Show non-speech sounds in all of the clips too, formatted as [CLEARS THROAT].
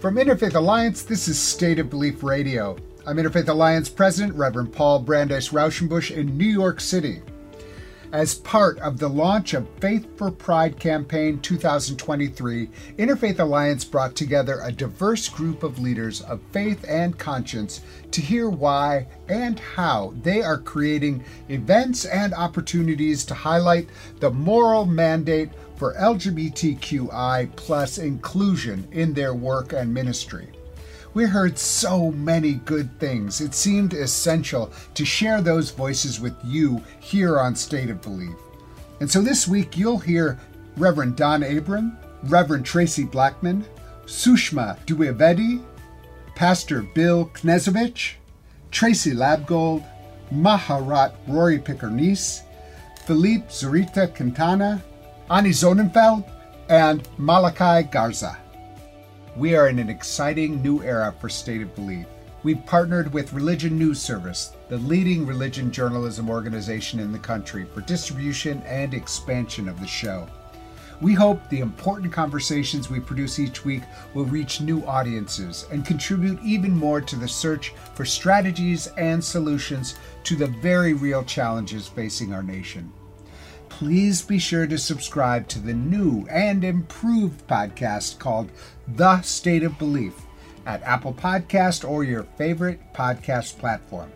From Interfaith Alliance, this is State of Belief Radio. I'm Interfaith Alliance President Reverend Paul Brandeis Raushenbush in New York City. As part of the launch of Faith for Pride campaign 2023, Interfaith Alliance brought together a diverse group of leaders of faith and conscience to hear why and how they are creating events and opportunities to highlight the moral mandate for LGBTQI plus inclusion in their work and ministry. We heard so many good things. It seemed essential to share those voices with you here on State of Belief. And so this week you'll hear Reverend Don Abram, Reverend Traci Blackmon, Sushma Dwivedi, Pastor Bill Knezovich, Tracey Labgold, Maharat Rory Pickernese, Felipe Zurita Quintana, Ani Zonneveld, and Malachi Garza. We are in an exciting new era for State of Belief. We've partnered with Religion News Service, the leading religion journalism organization in the country, for distribution and expansion of the show. We hope the important conversations we produce each week will reach new audiences and contribute even more to the search for strategies and solutions to the very real challenges facing our nation please be sure to subscribe to the new and improved podcast called The State of Belief at Apple Podcast or your favorite podcast platform,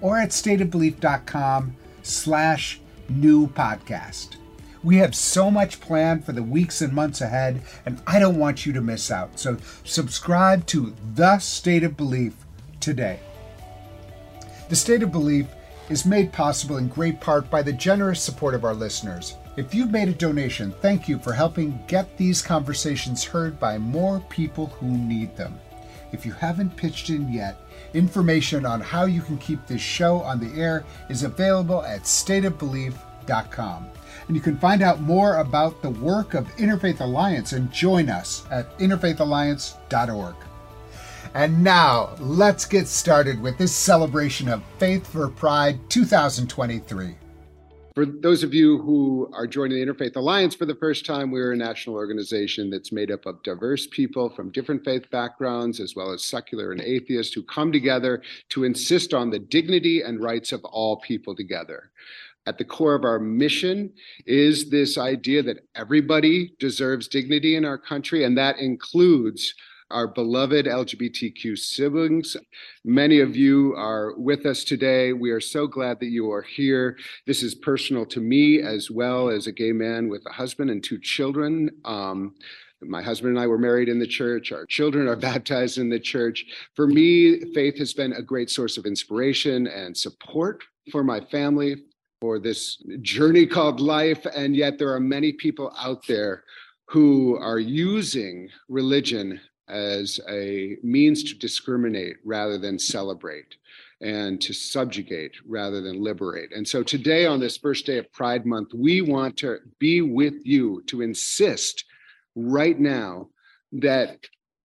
or at stateofbelief.com slash new podcast. We have so much planned for the weeks and months ahead, and I don't want you to miss out. So subscribe to The State of Belief today. The State of Belief is made possible in great part by the generous support of our listeners. If you've made a donation, thank you for helping get these conversations heard by more people who need them. If you haven't pitched in yet, information on how you can keep this show on the air is available at stateofbelief.com. And you can find out more about the work of Interfaith Alliance and join us at interfaithalliance.org. And now, let's get started with this celebration of Faith for Pride 2023. For those of you who are joining the Interfaith Alliance for the first time, we're a national organization that's made up of diverse people from different faith backgrounds, as well as secular and atheist, who come together to insist on the dignity and rights of all people together. At the core of our mission is this idea that everybody deserves dignity in our country, and that includes our beloved LGBTQ siblings. Many of you are with us today. We are so glad that you are here. This is personal to me as well as a gay man with a husband and two children. Um, my husband and I were married in the church. Our children are [LAUGHS] baptized in the church. For me, faith has been a great source of inspiration and support for my family, for this journey called life. And yet, there are many people out there who are using religion as a means to discriminate rather than celebrate and to subjugate rather than liberate. And so today, on this first day of Pride Month, we want to be with you to insist right now that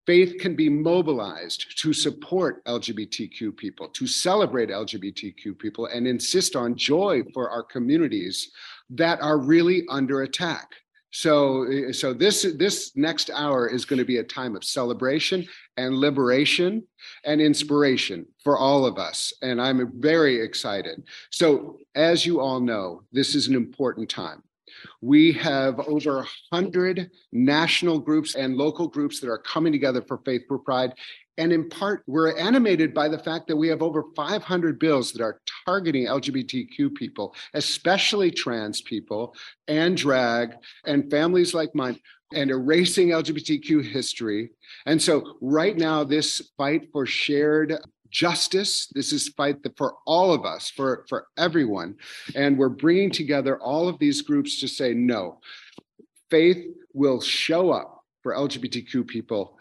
faith can be mobilized to support LGBTQ people, to celebrate LGBTQ people, and insist on joy for our communities that are really under attack. So, eh, so this this next hour is going to be a time of celebration and liberation and inspiration for all of us, and I'm very excited. So, as you all know, this is an important time. We have over 100 national groups and local groups that are coming together for Faith for Pride and in part, we're animated by the fact that we have over 500 bills that are targeting LGBTQ people, especially trans people and drag and families like mine, and erasing LGBTQ history. And so, right now, this fight for shared justice this is fight for all of us for for everyone and we're bringing together all of these groups to say no faith will show up for lgbtq people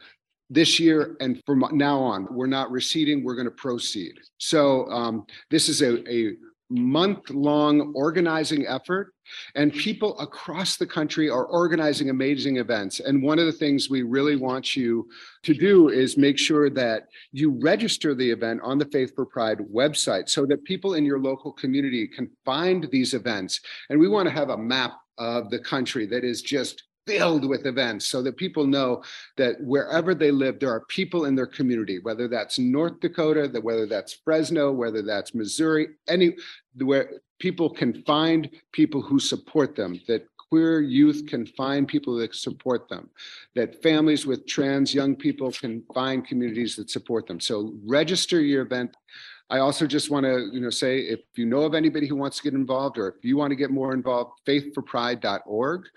this year and from now on, we're not receding, we're going to proceed. So um, this is a, a month long organizing effort, and people across the country are organizing amazing events. And one of the things we really want you to do is make sure that you register the event on the Faith for Pride website so that people in your local community can find these events. And we want to have a map of the country that is just filled with events so that people know that wherever they live, there are people in their community, whether that's North Dakota, that whether that's Fresno, whether that's Missouri, any where people can find people who support them, that queer youth can find people that support them, that families with trans young people can find communities that support them. So register your event. I also just want to, you know, say if you know of anybody who wants to get involved or if you want to get more involved, faithforpride.org.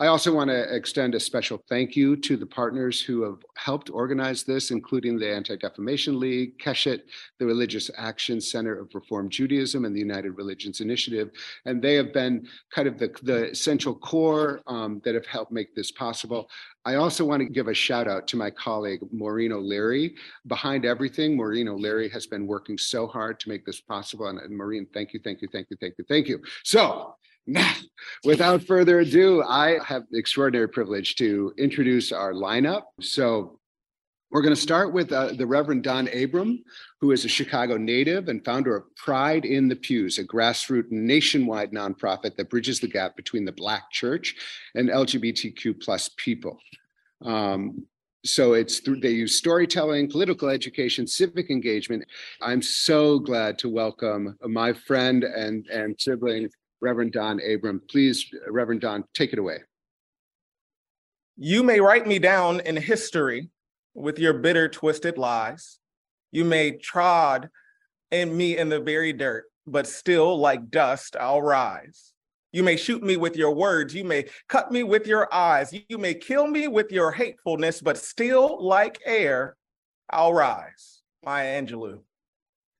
I also want to extend a special thank you to the partners who have helped organize this, including the Anti-Defamation League, Keshet, the Religious Action Center of Reform Judaism, and the United Religions Initiative. And they have been kind of the, the essential core um, that have helped make this possible. I also want to give a shout out to my colleague, Maureen O'Leary. Behind everything, Maureen O'Leary has been working so hard to make this possible. And, and Maureen, thank you, thank you, thank you, thank you, thank you. So [LAUGHS] without further ado, I have the extraordinary privilege to introduce our lineup. So we're going to start with uh, the Reverend Don Abram, who is a Chicago native and founder of Pride in the Pews, a grassroots nationwide nonprofit that bridges the gap between the Black church and LGBTQ plus people. Um, so it's through they use storytelling political education civic engagement i'm so glad to welcome my friend and and sibling Reverend Don Abram. Please, Reverend Don, take it away. You may write me down in history with your bitter, twisted lies. You may trod in me in the very dirt, but still, like dust, I'll rise. You may shoot me with your words. You may cut me with your eyes. You may kill me with your hatefulness, but still, like air, I'll rise. Maya Angelou.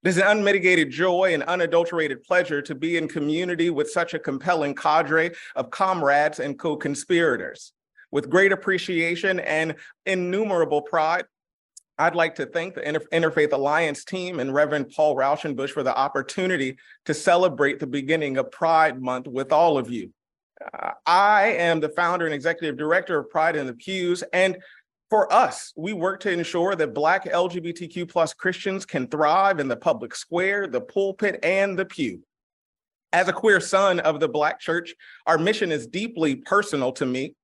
Is an unmitigated joy and unadulterated pleasure to be in community with such a compelling cadre of comrades and co conspirators. With great appreciation and innumerable pride, I'd like to thank the Inter- Interfaith Alliance team and Reverend Paul Raushenbush for the opportunity to celebrate the beginning of Pride Month with all of you. Uh, I am the founder and executive director of Pride in the Pews, and for us, we work to ensure that Black LGBTQ plus Christians can thrive in the public square, the pulpit, and the pew. As a queer son of the Black church, our mission is deeply personal to me.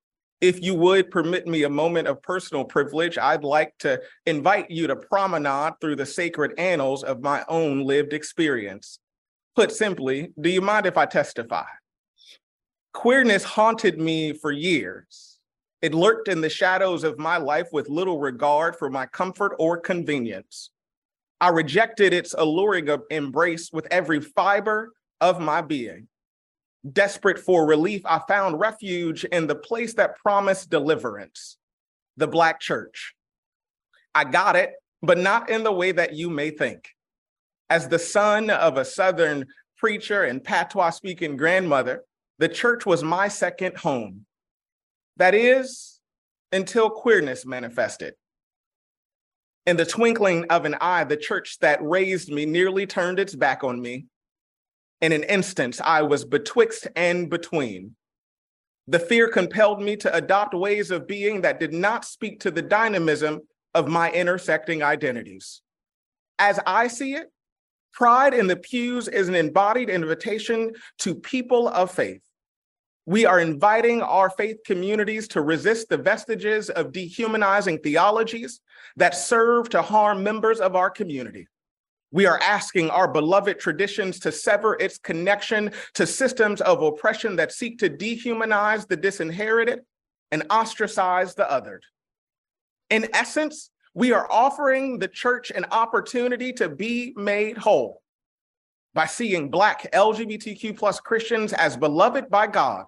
If you would permit me a moment of personal privilege, I'd like to invite you to promenade through the sacred annals of my own lived experience. Put simply, do you mind if I testify? Queerness haunted me for years it lurked in the shadows of my life with little regard for my comfort or convenience. I rejected its alluring embrace with every fiber of my being. Desperate for relief, I found refuge in the place that promised deliverance the Black church. I got it, but not in the way that you may think. As the son of a Southern preacher and patois speaking grandmother, the church was my second home. That is, until queerness manifested. In the twinkling of an eye, the church that raised me nearly turned its back on me. In an instant, I was betwixt and between. The fear compelled me to adopt ways of being that did not speak to the dynamism of my intersecting identities. As I see it, pride in the pews is an embodied invitation to people of faith we are inviting our faith communities to resist the vestiges of dehumanizing theologies that serve to harm members of our community. We are asking our beloved traditions to sever its connection to systems of oppression that seek to dehumanize the disinherited and ostracize the othered. In essence, we are offering the church an opportunity to be made whole by seeing Black LGBTQ plus Christians as beloved by God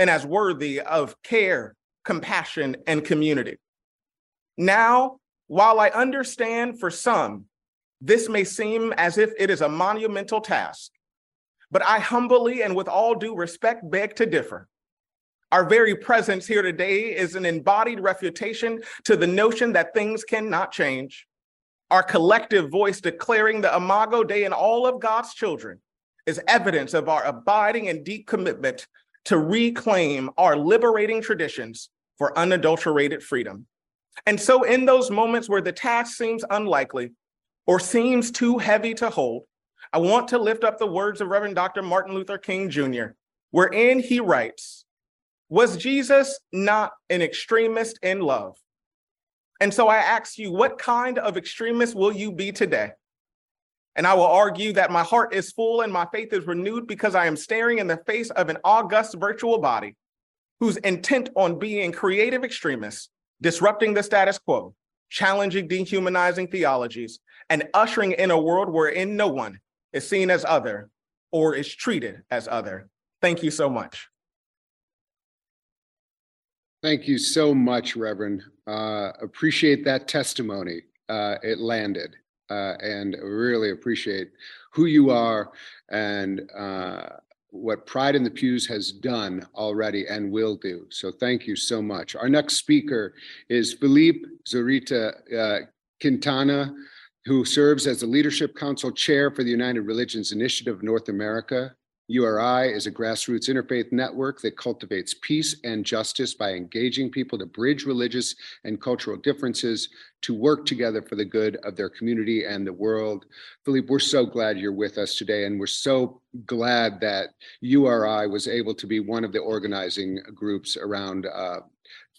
and as worthy of care, compassion, and community. Now, while I understand for some, this may seem as if it is a monumental task, but I humbly and with all due respect beg to differ. Our very presence here today is an embodied refutation to the notion that things cannot change. Our collective voice declaring the Imago Dei in all of God's children is evidence of our abiding and deep commitment to reclaim our liberating traditions for unadulterated freedom. And so, in those moments where the task seems unlikely or seems too heavy to hold, I want to lift up the words of Reverend Dr. Martin Luther King Jr., wherein he writes Was Jesus not an extremist in love? And so I ask you, what kind of extremist will you be today? And I will argue that my heart is full and my faith is renewed because I am staring in the face of an august virtual body who's intent on being creative extremists, disrupting the status quo, challenging dehumanizing theologies, and ushering in a world wherein no one is seen as other or is treated as other. Thank you so much. Thank you so much, Reverend. Uh, appreciate that testimony. Uh, it landed, uh, and really appreciate who you are and uh, what Pride in the Pews has done already and will do. So thank you so much. Our next speaker is Felipe Zurita uh, Quintana, who serves as the Leadership Council Chair for the United Religions Initiative North America. URI is a grassroots interfaith network that cultivates peace and justice by engaging people to bridge religious and cultural differences to work together for the good of their community and the world. Felipe, we're so glad you're with us today, and we're so glad that URI was able to be one of the organizing groups around uh,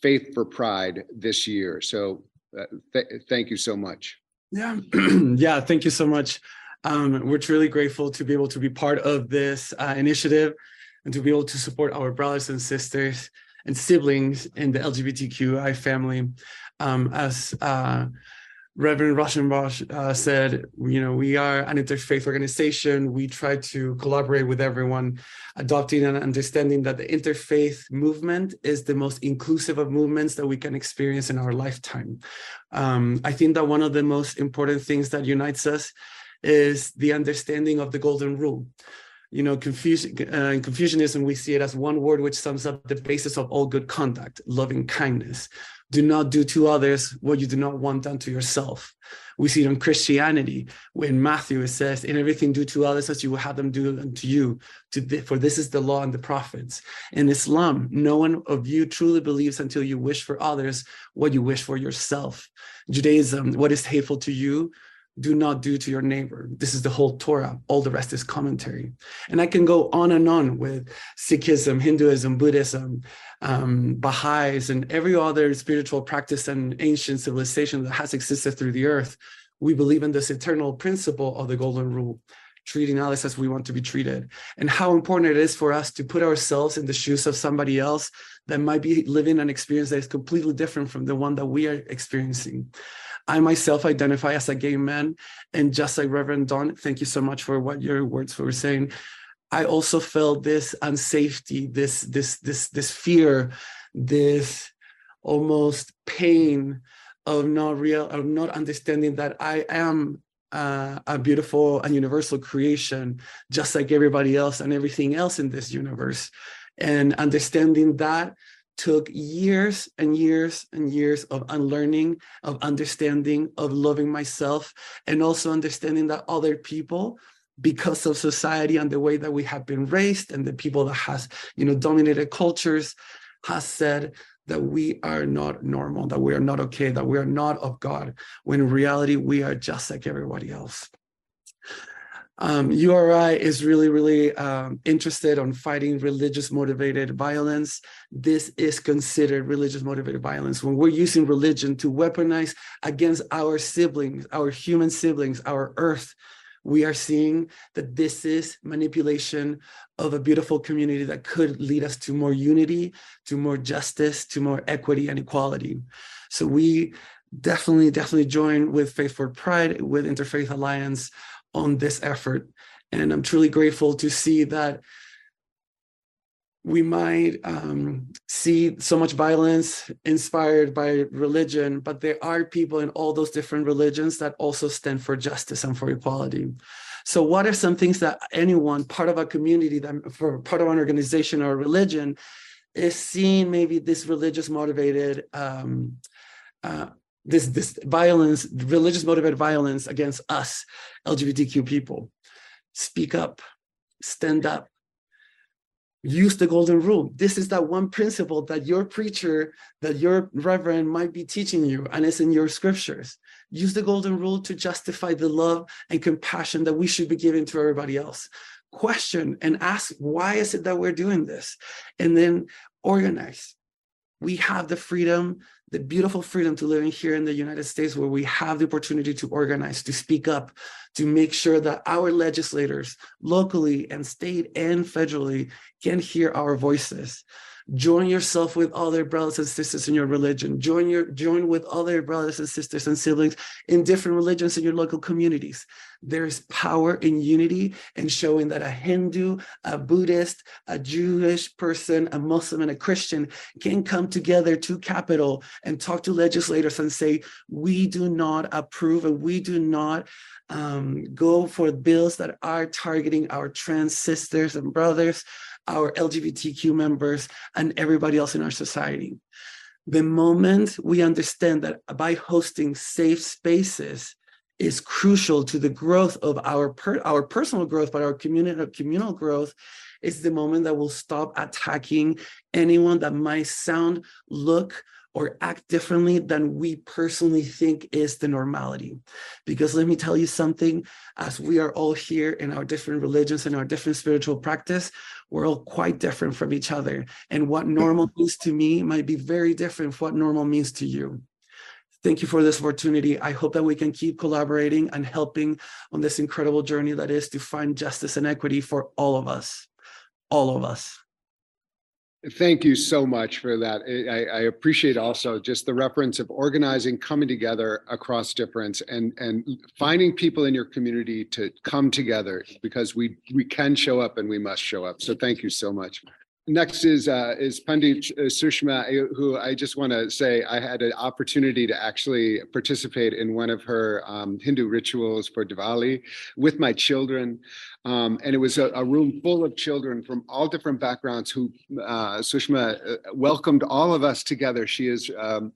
Faith for Pride this year. So uh, th- thank you so much. Yeah, [CLEARS THROAT] yeah, thank you so much. Um, we're truly grateful to be able to be part of this uh, initiative and to be able to support our brothers and sisters and siblings in the LGBTQI family. Um, as uh, Reverend Raushenbush uh, said, you know, we are an interfaith organization. We try to collaborate with everyone, adopting and understanding that the interfaith movement is the most inclusive of movements that we can experience in our lifetime. Um, I think that one of the most important things that unites us is the understanding of the golden rule. You know, Confucian, uh, in Confucianism, we see it as one word which sums up the basis of all good conduct, loving kindness. Do not do to others what you do not want done to yourself. We see it in Christianity, when Matthew it says, "In everything do to others as you will have them do unto you." To the, for this is the law and the prophets. In Islam, no one of you truly believes until you wish for others what you wish for yourself. Judaism, what is hateful to you, do not do to your neighbor. This is the whole Torah. All the rest is commentary. And I can go on and on with Sikhism, Hinduism, Buddhism, um, Baha'is, and every other spiritual practice and ancient civilization that has existed through the earth. We believe in this eternal principle of the golden rule, treating others as we want to be treated, and how important it is for us to put ourselves in the shoes of somebody else that might be living an experience that is completely different from the one that we are experiencing. I myself identify as a gay man. And just like Reverend Don, thank you so much for what your words were saying. I also felt this unsafety, this, this, this, this fear, this almost pain of not real, of not understanding that I am uh, a beautiful and universal creation, just like everybody else and everything else in this universe. And understanding that took years and years and years of unlearning, of understanding, of loving myself, and also understanding that other people because of society and the way that we have been raised and the people that has you know dominated cultures has said that we are not normal that we are not okay that we are not of god when in reality we are just like everybody else um, URI is really, really um, interested on fighting religious motivated violence. This is considered religious motivated violence when we're using religion to weaponize against our siblings, our human siblings, our earth. We are seeing that this is manipulation of a beautiful community that could lead us to more unity, to more justice, to more equity and equality. So we definitely, definitely join with Faith for Pride, with Interfaith Alliance on this effort. And I'm truly grateful to see that we might um, see so much violence inspired by religion, but there are people in all those different religions that also stand for justice and for equality. So, what are some things that anyone, part of a community, that for part of an organization or religion, is seeing maybe this religious motivated um, uh, this this violence, religious motivated violence against us LGBTQ people. Speak up, stand up, use the golden rule. This is that one principle that your preacher, that your reverend might be teaching you, and it's in your scriptures. Use the golden rule to justify the love and compassion that we should be giving to everybody else. Question and ask, why is it that we're doing this? And then organize. We have the freedom, the beautiful freedom to living here in the United States where we have the opportunity to organize, to speak up, to make sure that our legislators locally and state and federally can hear our voices join yourself with other brothers and sisters in your religion. Join your join with other brothers and sisters and siblings in different religions in your local communities. There's power in unity and showing that a hindu a buddhist a jewish person a muslim and a christian can come together to capital and talk to legislators and say we do not approve and we do not um, go for bills that are targeting our trans sisters and brothers our LGBTQ members, and everybody else in our society. The moment we understand that by hosting safe spaces is crucial to the growth of our per, our personal growth, but our community uh, communal growth, is the moment that we'll stop attacking anyone that might sound, look, or act differently than we personally think is the normality. Because let me tell you something, as we are all here in our different religions and our different spiritual practice, we're all quite different from each other. And what normal means to me might be very different from what normal means to you. Thank you for this opportunity. I hope that we can keep collaborating and helping on this incredible journey that is to find justice and equity for all of us, all of us. Thank you so much for that. I, I, appreciate also just the reference of organizing, coming together across difference, and and finding people in your community to come together because we we can show up and we must show up. So thank you so much. Next is uh, is Pandit Sushma, who I just want to say I had an opportunity to actually participate in one of her um, Hindu rituals for Diwali with my children. Um, and it was a, a, room full of children from all different backgrounds who uh, Sushma uh, welcomed all of us together. She is um,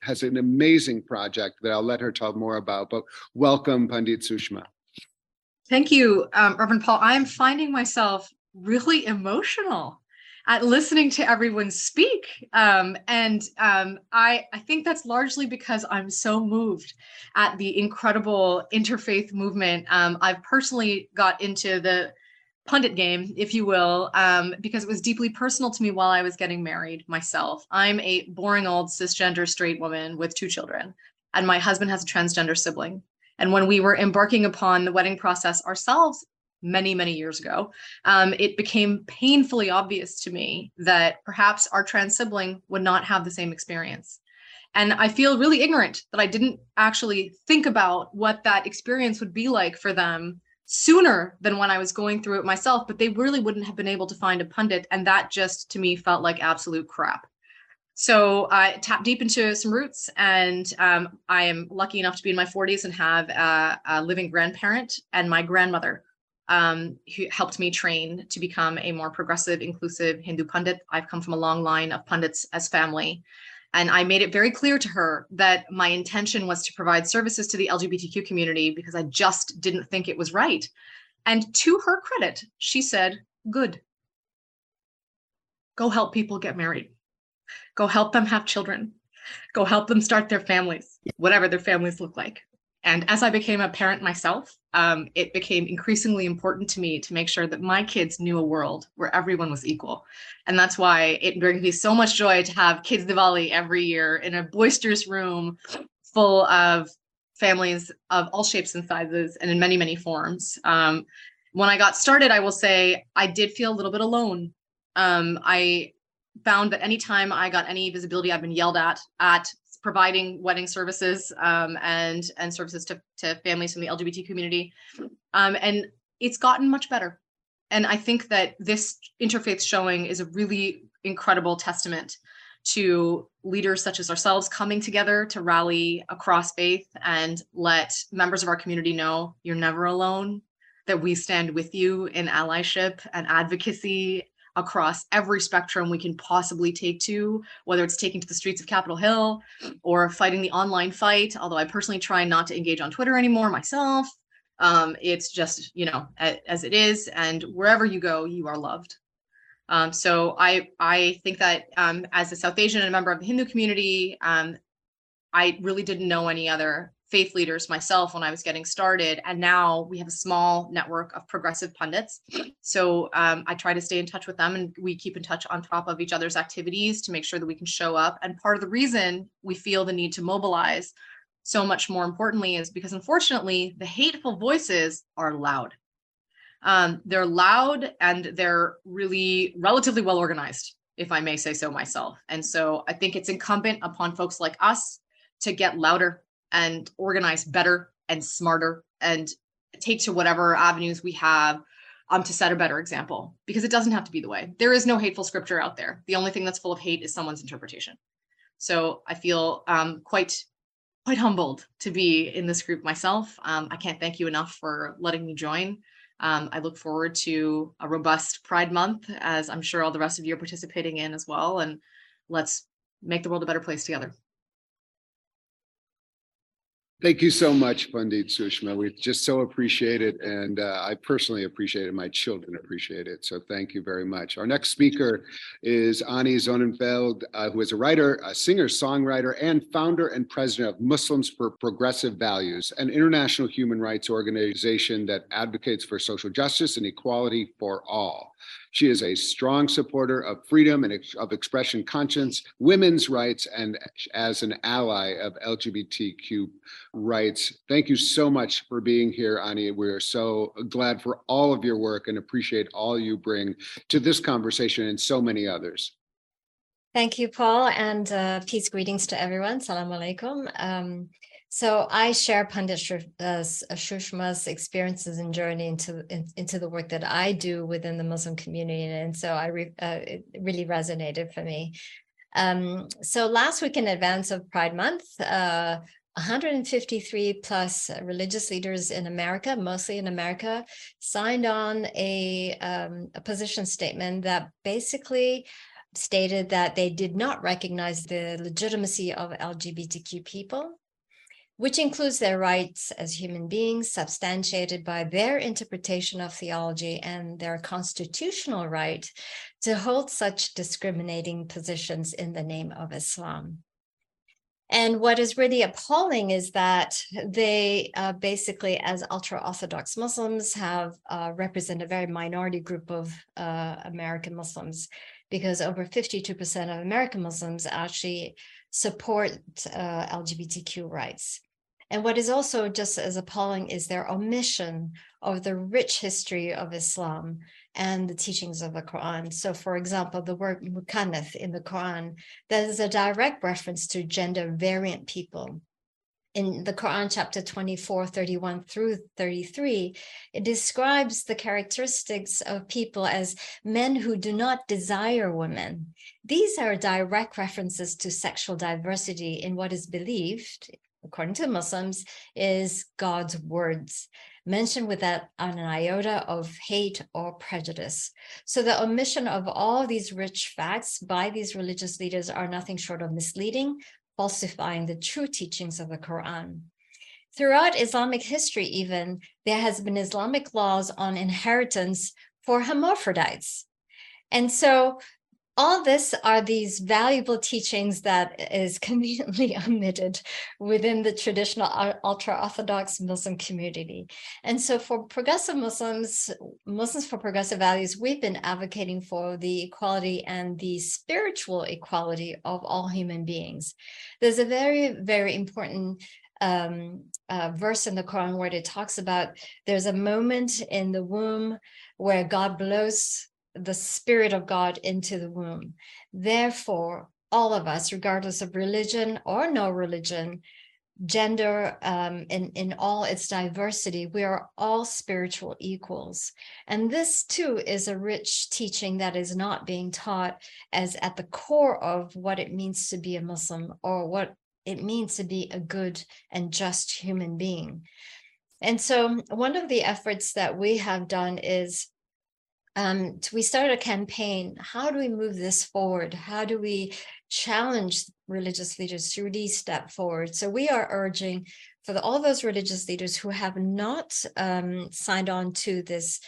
has an amazing project that I'll let her tell more about, but welcome Pandit Sushma. Thank you, um, Reverend Paul. I'm finding myself really emotional at listening to everyone speak. Um, and um, I, I think that's largely because I'm so moved at the incredible interfaith movement. Um, I've personally got into the pundit game, if you will, um, because it was deeply personal to me while I was getting married myself. I'm a boring old cisgender straight woman with two children, and my husband has a transgender sibling. And when we were embarking upon the wedding process ourselves, many, many years ago, um, it became painfully obvious to me that perhaps our trans sibling would not have the same experience. And I feel really ignorant that I didn't actually think about what that experience would be like for them sooner than when I was going through it myself, but they really wouldn't have been able to find a pundit. And that just to me felt like absolute crap. So I tapped deep into some roots, and um, I am lucky enough to be in my 40s and have a, a living grandparent and my grandmother um, who helped me train to become a more progressive, inclusive Hindu pundit. I've come from a long line of pundits as family. And I made it very clear to her that my intention was to provide services to the LGBTQ community because I just didn't think it was right. And to her credit, she said, Good. Go help people get married. Go help them have children. Go help them start their families, whatever their families look like. And as I became a parent myself, um, it became increasingly important to me to make sure that my kids knew a world where everyone was equal. And that's why it brings me so much joy to have Kids Diwali every year in a boisterous room full of families of all shapes and sizes and in many, many forms. Um, when I got started, I will say I did feel a little bit alone. Um, I found that anytime I got any visibility, I've been yelled at at providing wedding services um, and and services to, to families from the LGBT community. Um, and it's gotten much better. And I think that this interfaith showing is a really incredible testament to leaders such as ourselves coming together to rally across faith and let members of our community know you're never alone, that we stand with you in allyship and advocacy across every spectrum we can possibly take to, whether it's taking to the streets of Capitol Hill or fighting the online fight. Although I personally try not to engage on Twitter anymore myself. Um, it's just, you know, as it is. And wherever you go, you are loved. Um, so I I think that um, as a South Asian and a member of the Hindu community, um, I really didn't know any other faith leaders myself when I was getting started. And now we have a small network of progressive pundits. So um, I try to stay in touch with them and we keep in touch on top of each other's activities to make sure that we can show up. And part of the reason we feel the need to mobilize so much more importantly is because unfortunately the hateful voices are loud. Um, they're loud and they're really relatively well organized, if I may say so myself. And so I think it's incumbent upon folks like us to get louder and organize better and smarter and take to whatever avenues we have um, to set a better example because it doesn't have to be the way. There is no hateful scripture out there. The only thing that's full of hate is someone's interpretation. So I feel um, quite quite humbled to be in this group myself. Um, I can't thank you enough for letting me join. Um, I look forward to a robust Pride Month, as I'm sure all the rest of you are participating in as well. And let's make the world a better place together. Thank you so much, Pandit Sushma. We just so appreciate it. And uh, I personally appreciate it. My children appreciate it. So thank you very much. Our next speaker is Ani Zonneveld, uh, who is a writer, a singer, songwriter, and founder and president of Muslims for Progressive Values, an international human rights organization that advocates for social justice and equality for all. She is a strong supporter of freedom and ex- of expression conscience, women's rights, and as an ally of LGBTQ rights. Thank you so much for being here, Ani. We're so glad for all of your work and appreciate all you bring to this conversation and so many others. Thank you, Paul, and uh, peace greetings to everyone. Salam alaikum. Um, so I share Pandit Sushma's experiences and journey into in, into the work that I do within the Muslim community, and so I re, uh, it really resonated for me. Um, so last week in advance of Pride Month, uh, 153 plus religious leaders in America, mostly in America, signed on a, um, a position statement that basically stated that they did not recognize the legitimacy of LGBTQ people which includes their rights as human beings, substantiated by their interpretation of theology and their constitutional right to hold such discriminating positions in the name of Islam. And what is really appalling is that they uh, basically, as ultra Orthodox Muslims, have uh, represent a very minority group of uh, American Muslims, because over 52% of American Muslims actually support uh, LGBTQ rights. And what is also just as appalling is their omission of the rich history of Islam and the teachings of the Quran. So, for example, the word mukannath in the Quran, that is a direct reference to gender variant people. In the Quran, chapter 24, 31 through 33, it describes the characteristics of people as men who do not desire women. These are direct references to sexual diversity in what is believed according to Muslims, is God's words, mentioned without an iota of hate or prejudice. So the omission of all these rich facts by these religious leaders are nothing short of misleading, falsifying the true teachings of the Quran. Throughout Islamic history, even, there has been Islamic laws on inheritance for hermaphrodites. And so all this are these valuable teachings that is [LAUGHS] conveniently omitted within the traditional ultra orthodox muslim community. And so for progressive muslims muslims for progressive values we've been advocating for the equality and the spiritual equality of all human beings. There's a very very important um, uh, verse in the Quran where it talks about there's a moment in the womb where God blows the Spirit of God into the womb. Therefore, all of us, regardless of religion or no religion, gender um, in, in all its diversity, we are all spiritual equals. And this too is a rich teaching that is not being taught as at the core of what it means to be a Muslim or what it means to be a good and just human being. And so, one of the efforts that we have done is um, we started a campaign. How do we move this forward? How do we challenge religious leaders to really step forward? So we are urging for the, all those religious leaders who have not um, signed on to this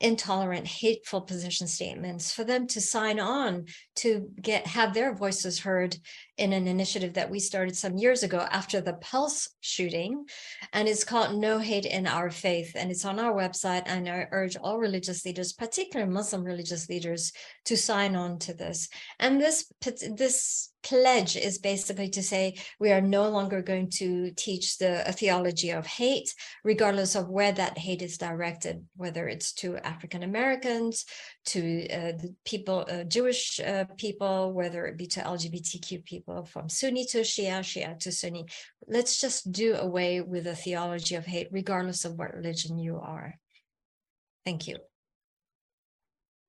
intolerant, hateful position statements, for them to sign on to get have their voices heard in an initiative that we started some years ago after the Pulse shooting. And it's called No Hate in Our Faith. And it's on our website. And I urge all religious leaders, particularly Muslim religious leaders, to sign on to this. And this this pledge is basically to say we are no longer going to teach the theology of hate, regardless of where that hate is directed, whether it's to African Americans, to uh, the people, uh, Jewish uh, people, whether it be to LGBTQ people, from Sunni to Shia, Shia to Sunni. Let's just do away with the theology of hate, regardless of what religion you are. Thank you.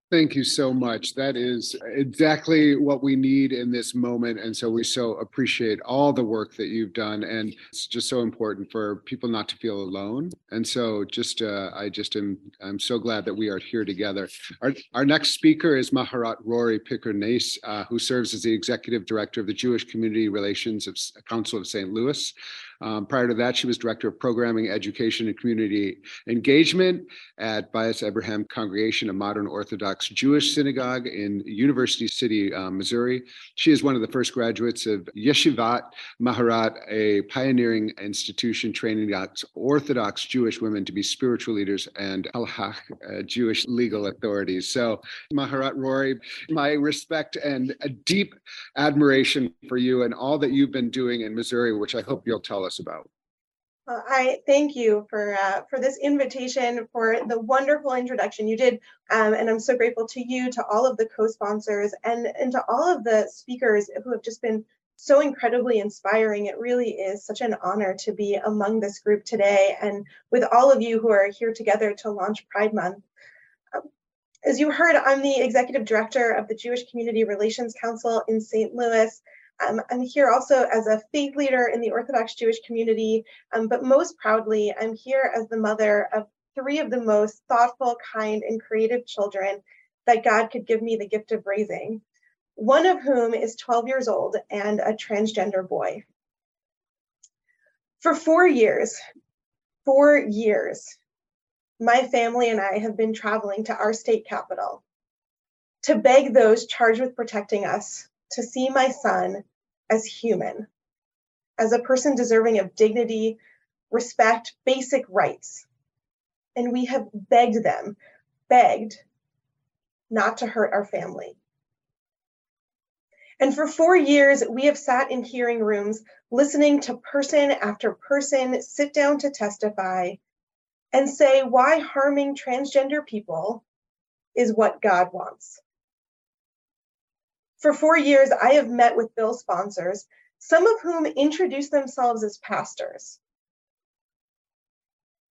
Thank you so much. That is exactly what we need in this moment. And so we so appreciate all the work that you've done. And it's just so important for people not to feel alone. And so just, uh, I just am, I'm so glad that we are here together. Our, our next speaker is Maharat Rori Picker-Neiss, uh, who serves as the Executive Director of the Jewish Community Relations of Council of St. Louis. Um, prior to that, she was Director of Programming, Education, and Community Engagement at Bais Abraham Congregation, a modern Orthodox Jewish synagogue in University City, uh, Missouri. She is one of the first graduates of Yeshivat Maharat, a pioneering institution training Orthodox Jewish women to be spiritual leaders and halach, uh, Jewish legal authorities. So, Maharat Rori, my respect and a deep admiration for you and all that you've been doing in Missouri, which I hope you'll tell us about. Well, I thank you for uh, for this invitation, for the wonderful introduction you did, um, and I'm so grateful to you, to all of the co-sponsors, and and to all of the speakers who have just been so incredibly inspiring. It really is such an honor to be among this group today, and with all of you who are here together to launch Pride Month. Um, as you heard, I'm the executive director of the Jewish Community Relations Council in St. Louis. Um, I'm here also as a faith leader in the Orthodox Jewish community, um, but most proudly, I'm here as the mother of three of the most thoughtful, kind, and creative children that God could give me the gift of raising, one of whom is 12 years old and a transgender boy. For four years, four years, my family and I have been traveling to our state capital to beg those charged with protecting us to see my son as human, as a person deserving of dignity, respect, basic rights. And we have begged them, begged not to hurt our family. And for four years, we have sat in hearing rooms listening to person after person sit down to testify and say why harming transgender people is what God wants. For four years, I have met with bill sponsors, some of whom introduce themselves as pastors,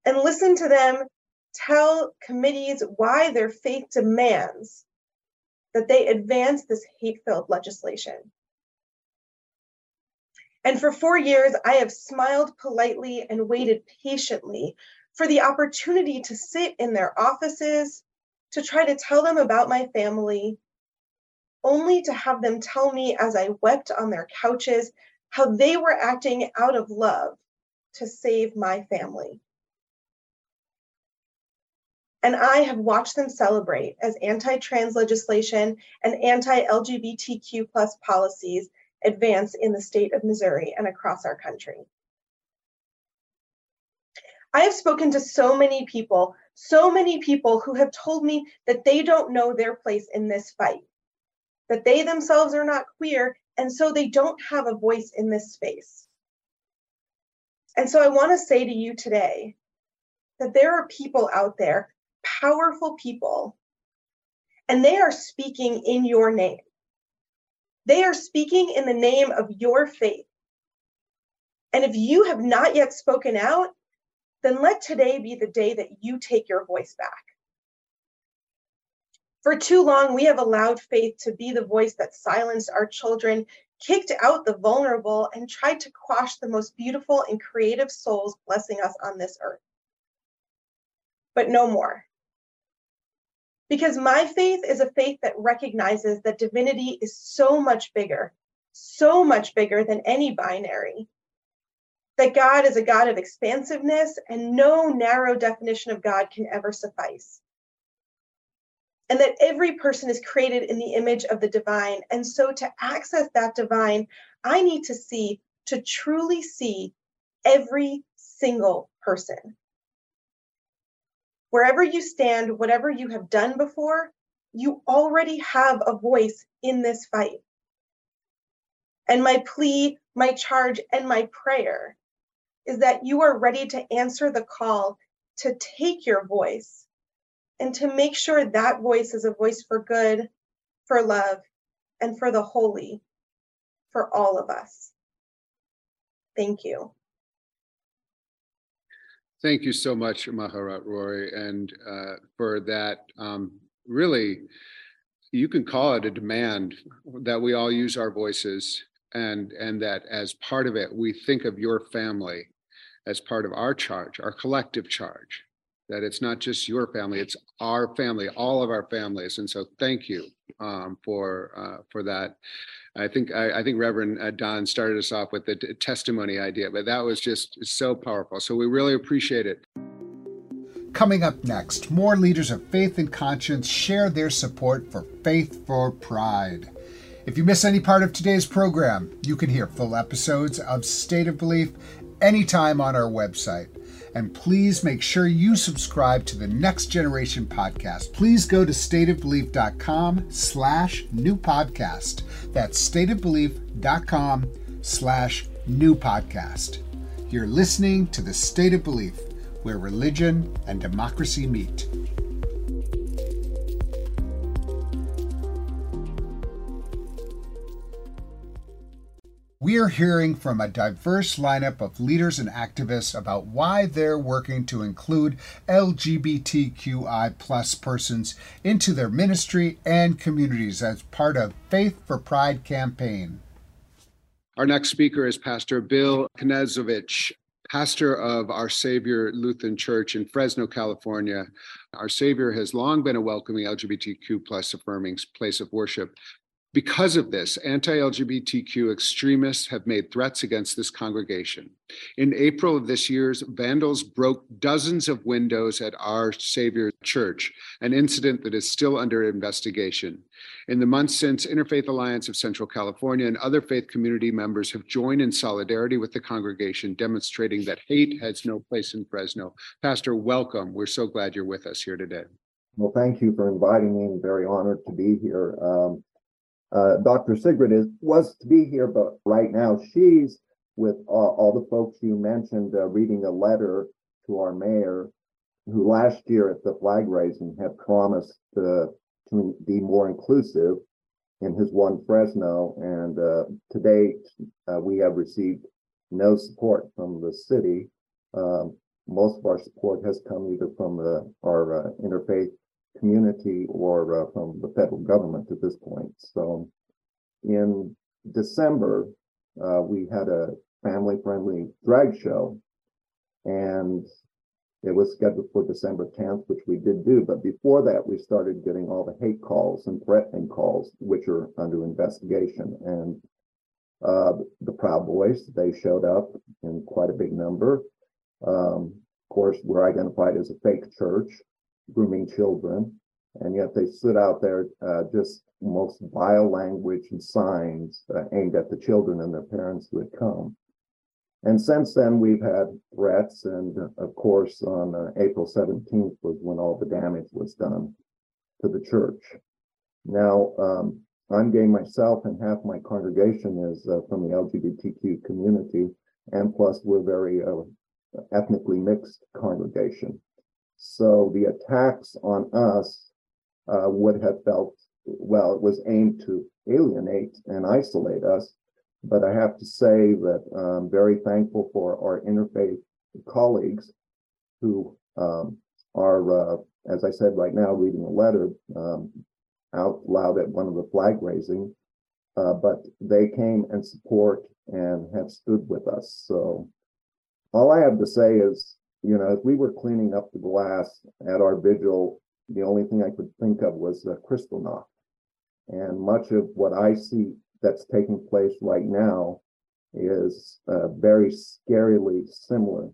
and listen to them tell committees why their faith demands that they advance this hate filled legislation. And for four years, I have smiled politely and waited patiently for the opportunity to sit in their offices, to try to tell them about my family, only to have them tell me as I wept on their couches how they were acting out of love to save my family. And I have watched them celebrate as anti trans legislation and anti LGBTQ plus policies advance in the state of Missouri and across our country. I have spoken to so many people, so many people who have told me that they don't know their place in this fight that they themselves are not queer, and so they don't have a voice in this space. And so I want to say to you today that there are people out there, powerful people, and they are speaking in your name. They are speaking in the name of your faith. And if you have not yet spoken out, then let today be the day that you take your voice back. For too long, we have allowed faith to be the voice that silenced our children, kicked out the vulnerable, and tried to quash the most beautiful and creative souls blessing us on this earth. But no more. Because my faith is a faith that recognizes that divinity is so much bigger, so much bigger than any binary. That God is a God of expansiveness, and no narrow definition of God can ever suffice and that every person is created in the image of the divine. And so to access that divine, I need to see, to truly see every single person. Wherever you stand, whatever you have done before, you already have a voice in this fight. And my plea, my charge, and my prayer is that you are ready to answer the call to take your voice and to make sure that voice is a voice for good, for love, and for the holy, for all of us. Thank you. Thank you so much, Maharat Rori, and uh, for that. Um, really, you can call it a demand that we all use our voices, and and that as part of it, we think of your family as part of our charge, our collective charge, that it's not just your family, it's our family, all of our families. And so thank you um, for uh, for that. I think I, I think Reverend uh, Don started us off with the t- testimony idea, but that was just so powerful. So we really appreciate it. Coming up next, more leaders of faith and conscience share their support for Faith for Pride. If you miss any part of today's program, you can hear full episodes of State of Belief anytime on our website. And please make sure you subscribe to the Next Generation podcast. Please go to stateofbelief.com slash new podcast. That's stateofbelief.com slash new podcast. You're listening to the State of Belief, where religion and democracy meet. We are hearing from a diverse lineup of leaders and activists about why they're working to include LGBTQI plus persons into their ministry and communities as part of Faith for Pride campaign. Our next speaker is Pastor Bill Knezovich, pastor of Our Savior Lutheran Church in Fresno, California. Our Savior has long been a welcoming LGBTQ plus affirming place of worship, because of this, anti LGBTQ extremists have made threats against this congregation. In April of this year, vandals broke dozens of windows at Our Savior Church, an incident that is still under investigation. In the months since, Interfaith Alliance of Central California and other faith community members have joined in solidarity with the congregation, demonstrating that hate has no place in Fresno. Pastor, welcome. We're so glad you're with us here today. Well, thank you for inviting me. I'm very honored to be here. Um, uh, Dr. Sigrid is was to be here, but right now she's with all, all the folks you mentioned uh, reading a letter to our mayor, who last year at the flag raising had promised to be more inclusive in his one Fresno. And uh, to date, uh, we have received no support from the city. Um, most of our support has come either from the, our uh, interfaith community or uh, from the federal government at this point. So in December, uh, we had a family friendly drag show and it was scheduled for December 10th, which we did do. But before that, we started getting all the hate calls and threatening calls, which are under investigation. And uh, the Proud Boys, they showed up in quite a big number. Um, of course, we're identified as a fake church grooming children, and yet they stood out there uh, just most vile language and signs uh, aimed at the children and their parents who had come. And since then, we've had threats, and uh, of course, on uh, April 17th was when all the damage was done to the church. Now, um, I'm gay myself, and half my congregation is uh, from the LGBTQ community, and plus, we're very uh, ethnically mixed congregation. So the attacks on us uh, would have felt, well, it was aimed to alienate and isolate us. But I have to say that I'm very thankful for our interfaith colleagues who um, are, uh, as I said right now, reading a letter um, out loud at one of the flag raising. Uh, but they came and support and have stood with us. So all I have to say is you know, as we were cleaning up the glass at our vigil, the only thing I could think of was the Kristallnacht. And much of what I see that's taking place right now is uh, very scarily similar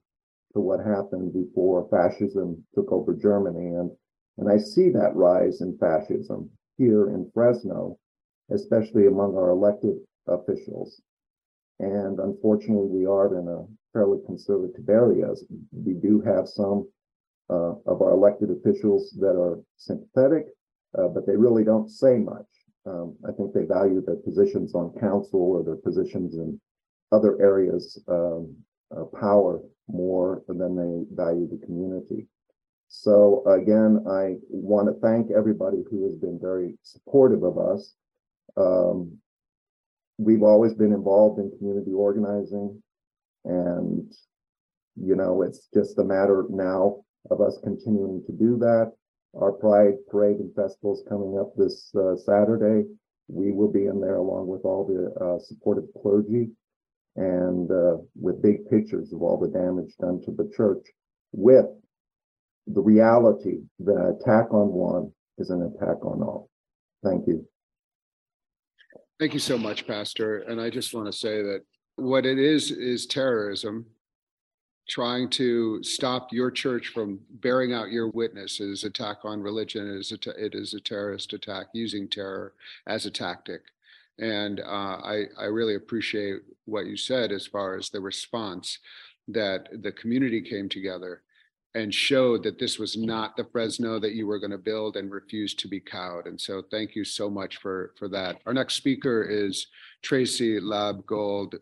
to what happened before fascism took over Germany. And And I see that rise in fascism here in Fresno, especially among our elected officials. And unfortunately, we are in a fairly conservative areas. We do have some uh, of our elected officials that are sympathetic, uh, but they really don't say much. Um, I think they value their positions on council or their positions in other areas um, of power more than they value the community. So again, I want to thank everybody who has been very supportive of us. Um, we've always been involved in community organizing, and you know, it's just a matter now of us continuing to do that. Our Pride Parade and Festival is coming up this uh, Saturday. We will be in there along with all the uh, supportive clergy and uh, with big pictures of all the damage done to the church with the reality that an attack on one is an attack on all. Thank you. Thank you so much, Pastor. And I just want to say that what it is is terrorism trying to stop your church from bearing out your witness is attack on religion it is a, it is a terrorist attack using terror as a tactic and uh, I, I really appreciate what you said as far as the response that the community came together and showed that this was not the Fresno that you were going to build and refused to be cowed. And so thank you so much for, for that. Our next speaker is Tracey Labgold,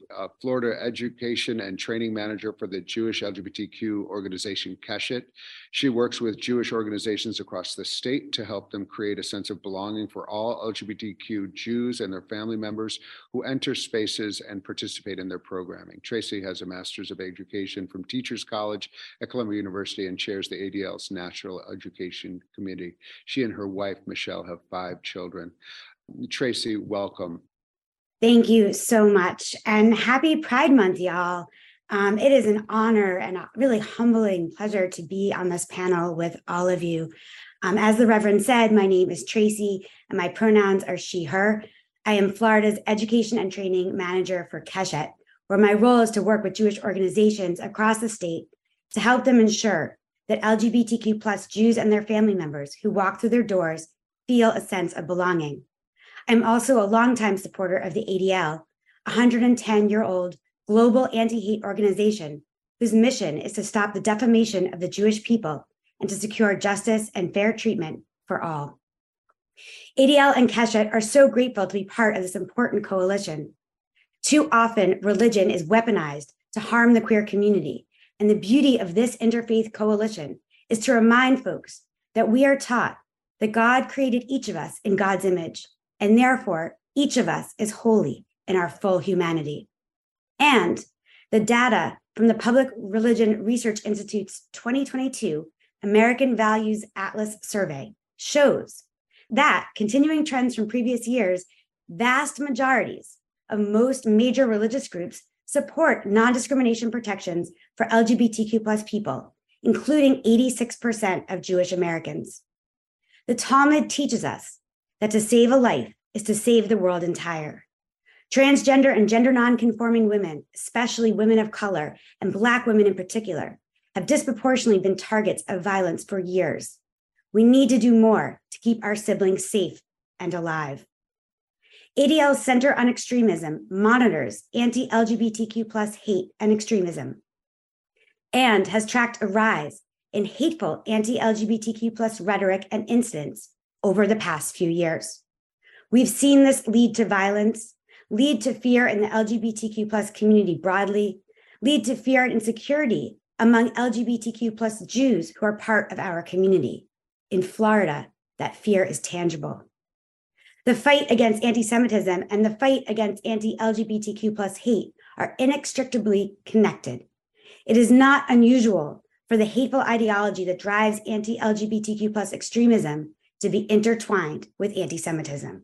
Florida Education and Training Manager for the Jewish LGBTQ organization Keshet. She works with Jewish organizations across the state to help them create a sense of belonging for all LGBTQ Jews and their family members who enter spaces and participate in their programming. Tracey has a Master's of Education from Teachers College at Columbia University and chairs the ADL's National Education Committee. She and her wife, Michelle, have five children. Tracey, welcome. Thank you so much. And happy Pride Month, y'all. Um, it is an honor and a really humbling pleasure to be on this panel with all of you. Um, as the Reverend said, my name is Tracey and my pronouns are she, her. I am Florida's Education and Training Manager for Keshet, where my role is to work with Jewish organizations across the state to help them ensure that LGBTQ plus Jews and their family members who walk through their doors feel a sense of belonging. I'm also a longtime supporter of the ADL, a 110 year old global anti hate organization whose mission is to stop the defamation of the Jewish people and to secure justice and fair treatment for all. ADL and Keshet are so grateful to be part of this important coalition. Too often, religion is weaponized to harm the queer community. And the beauty of this interfaith coalition is to remind folks that we are taught that God created each of us in God's image and therefore each of us is holy in our full humanity. And the data from the Public Religion Research Institute's 2022 American Values Atlas survey shows that continuing trends from previous years, vast majorities of most major religious groups support non-discrimination protections for LGBTQ plus people, including 86% of Jewish Americans. The Talmud teaches us that to save a life is to save the world entire. Transgender and gender nonconforming women, especially women of color and Black women in particular, have disproportionately been targets of violence for years. We need to do more to keep our siblings safe and alive. ADL's Center on Extremism monitors anti LGBTQ plus hate and extremism and has tracked a rise in hateful anti LGBTQ plus rhetoric and incidents over the past few years. We've seen this lead to violence, lead to fear in the LGBTQ plus community broadly, lead to fear and insecurity among LGBTQ plus Jews who are part of our community. In Florida, that fear is tangible. The fight against anti-Semitism and the fight against anti-LGBTQ plus hate are inextricably connected. It is not unusual for the hateful ideology that drives anti-LGBTQ plus extremism to be intertwined with anti-Semitism.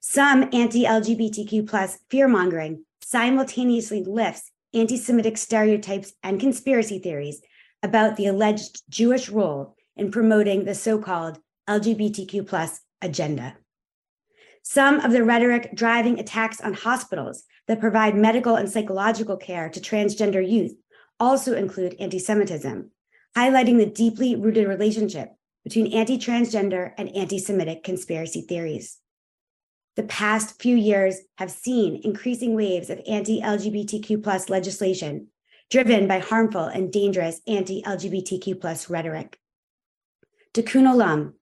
Some anti-LGBTQ plus fear-mongering simultaneously lifts anti-Semitic stereotypes and conspiracy theories about the alleged Jewish role in promoting the so-called LGBTQ plus agenda. Some of the rhetoric driving attacks on hospitals that provide medical and psychological care to transgender youth also include anti Semitism, highlighting the deeply rooted relationship between anti transgender and anti Semitic conspiracy theories. The past few years have seen increasing waves of anti LGBTQ legislation driven by harmful and dangerous anti LGBTQ rhetoric. Tikkun Olam,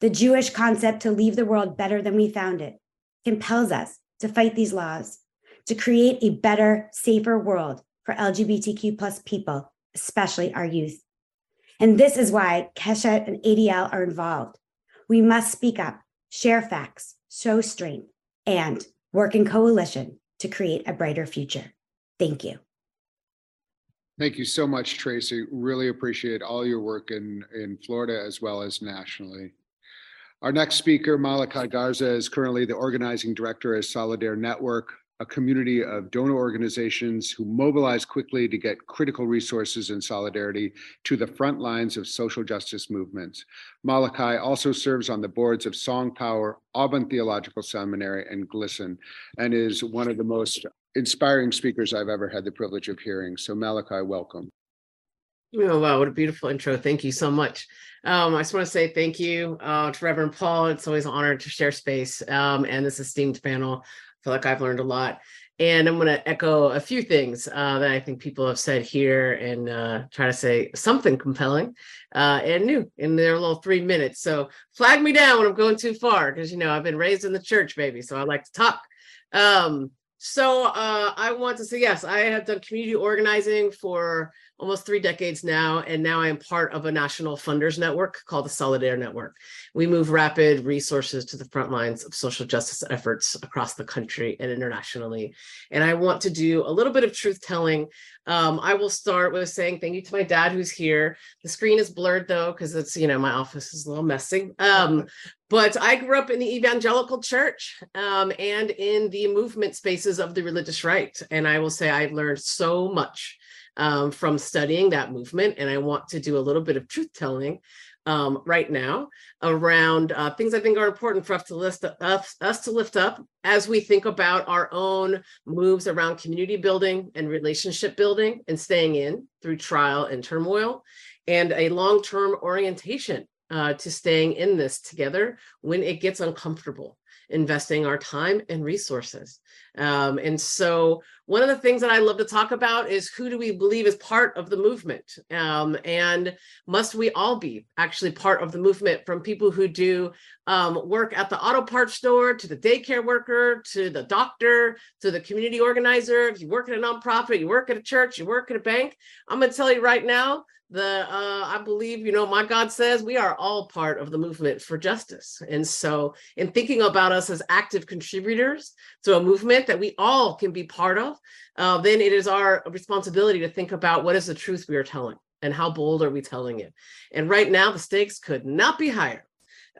the Jewish concept to leave the world better than we found it, compels us to fight these laws, to create a better, safer world for LGBTQ people, especially our youth. And this is why Keshet and ADL are involved. We must speak up, share facts, show strength, and work in coalition to create a brighter future. Thank you. Thank you so much, Tracey. Really appreciate all your work in, in Florida as well as nationally. Our next speaker, Malachi Garza, is currently the organizing director at Solidaire Network, a community of donor organizations who mobilize quickly to get critical resources and solidarity to the front lines of social justice movements. Malachi also serves on the boards of Song Power, Auburn Theological Seminary, and GLSEN, and is one of the most inspiring speakers I've ever had the privilege of hearing. So, Malachi, welcome. Oh, wow. What a beautiful intro. Thank you so much. Um, I just want to say thank you uh, to Reverend Paul. It's always an honor to share space um, and this esteemed panel feel like I've learned a lot. And I'm going to echo a few things uh, that I think people have said here and uh, try to say something compelling uh, and new in their little three minutes. So flag me down when I'm going too far because, you know, I've been raised in the church, baby. So I like to talk. Um, so uh, I want to say, yes, I have done community organizing for almost three decades now, and now I am part of a national funders network called the Solidaire Network. We move rapid resources to the front lines of social justice efforts across the country and internationally. And I want to do a little bit of truth telling. Um, I will start with saying thank you to my dad who's here. The screen is blurred though, because it's, you know, my office is a little messy. Um, but I grew up in the evangelical church um, and in the movement spaces of the religious right. And I will say I've learned so much um, from studying that movement. And I want to do a little bit of truth telling um, right now around uh, things I think are important for us to list us, us to lift up as we think about our own moves around community building and relationship building and staying in through trial and turmoil and a long-term orientation uh, to staying in this together when it gets uncomfortable investing our time and resources. Um, and so, one of the things that I love to talk about is who do we believe is part of the movement? Um, and must we all be actually part of the movement from people who do um, work at the auto parts store to the daycare worker to the doctor to the community organizer? If you work at a nonprofit, you work at a church, you work at a bank, I'm going to tell you right now the uh, i believe you know my god says we are all part of the movement for justice. And so in thinking about us as active contributors to a movement that we all can be part of uh, then it is our responsibility to think about what is the truth we are telling and how bold are we telling it. And right now the stakes could not be higher.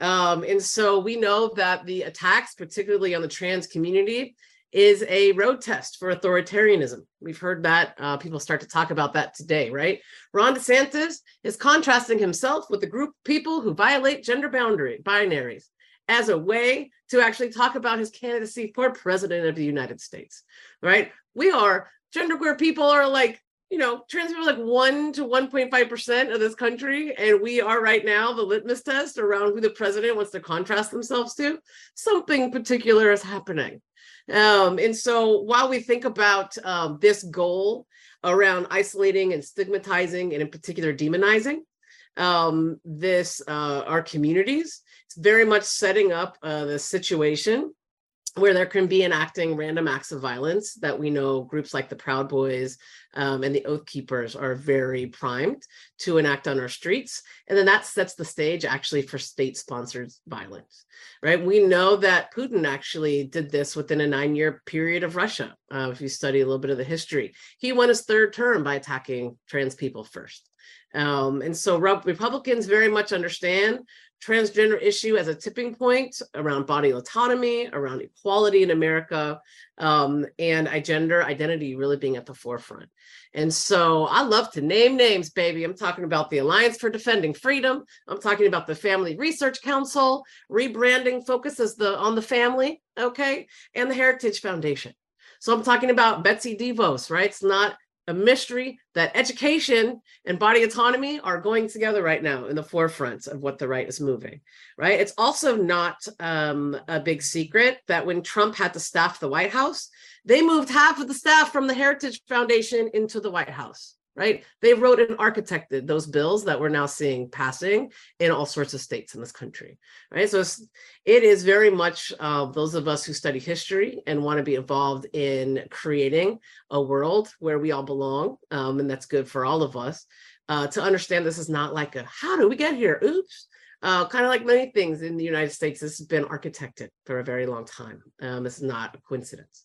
Um, and so we know that the attacks particularly on the trans community is a road test for authoritarianism. We've heard that uh, people start to talk about that today, right? Ron DeSantis is contrasting himself with a group of people who violate gender boundary binaries as a way to actually talk about his candidacy for president of the United States, right? We are genderqueer people are like you know, trans people like one to 1.5% of this country. And we are right now the litmus test around who the president wants to contrast themselves to. Something particular is happening. Um, and so while we think about um, this goal around isolating and stigmatizing, and in particular demonizing um, this uh, our communities, it's very much setting up uh, the situation where there can be enacting random acts of violence that we know groups like the Proud Boys um, and the Oath Keepers are very primed to enact on our streets. And then that sets the stage actually for state sponsored violence, right? We know that Putin actually did this within a nine year period of Russia. Uh, if you study a little bit of the history, he won his third term by attacking trans people first. Um, and so Republicans very much understand transgender issue as a tipping point around body autonomy, around equality in America, um, and gender identity really being at the forefront. And so I love to name names, baby. I'm talking about the Alliance for Defending Freedom. I'm talking about the Family Research Council, rebranding focuses the on the family, okay, and the Heritage Foundation. So I'm talking about Betsy DeVos, right? It's not a mystery that education and body autonomy are going together right now in the forefront of what the right is moving right? It's also not um, a big secret that when trump had to staff the white house they moved half of the staff from the heritage foundation into the white house right? They wrote and architected those bills that we're now seeing passing in all sorts of states in this country, right? So it is very much uh, those of us who study history and want to be involved in creating a world where we all belong, um, and that's good for all of us. Uh, to understand this is not like a how do we get here? Oops. Uh, kind of like many things in the United States, this has been architected for a very long time. Um, it's not a coincidence.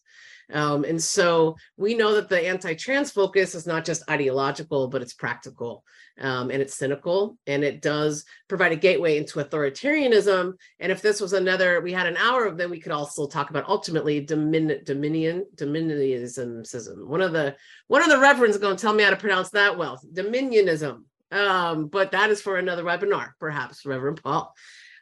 Um, and so we know that the anti-trans focus is not just ideological, but it's practical um, and it's cynical, and it does provide a gateway into authoritarianism. And if this was another, we had an hour, of, then we could also talk about ultimately dominion, dominion, dominionism. One of the one of the reverends going to tell me how to pronounce that well, dominionism. Um, but that is for another webinar, perhaps, Reverend Paul.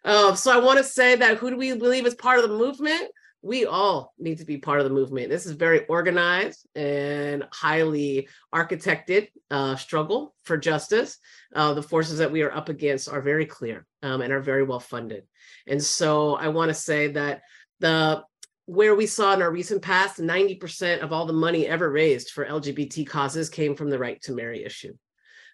Uh, so I want to say that who do we believe is part of the movement? we all need to be part of the movement. This is very organized and highly architected uh, struggle for justice. Uh, the forces that we are up against are very clear um, and are very well funded. And so I want to say that the where we saw in our recent past, 90% of all the money ever raised for LGBT causes came from the right to marry issue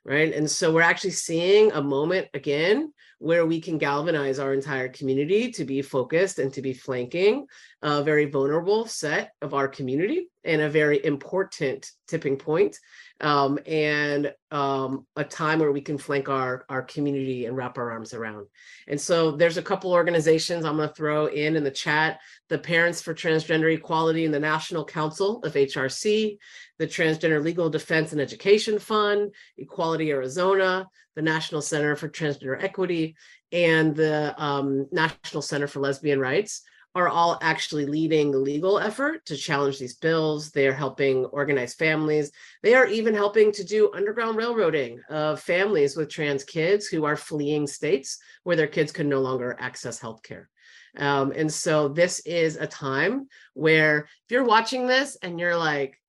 right? And so we're actually seeing a moment again where we can galvanize our entire community to be focused and to be flanking a very vulnerable set of our community and a very important tipping point um, and um, a time where we can flank our, our community and wrap our arms around. And so there's a couple organizations I'm going to throw in in the chat, the Parents for Transgender Equality and the National Council of HRC, the Transgender Legal Defense and Education Fund, Equality Arizona, the National Center for Transgender Equity, and the um, National Center for Lesbian Rights are all actually leading the legal effort to challenge these bills. They are helping organize families. They are even helping to do underground railroading of families with trans kids who are fleeing states where their kids can no longer access healthcare. Um, and so this is a time where if you're watching this and you're like,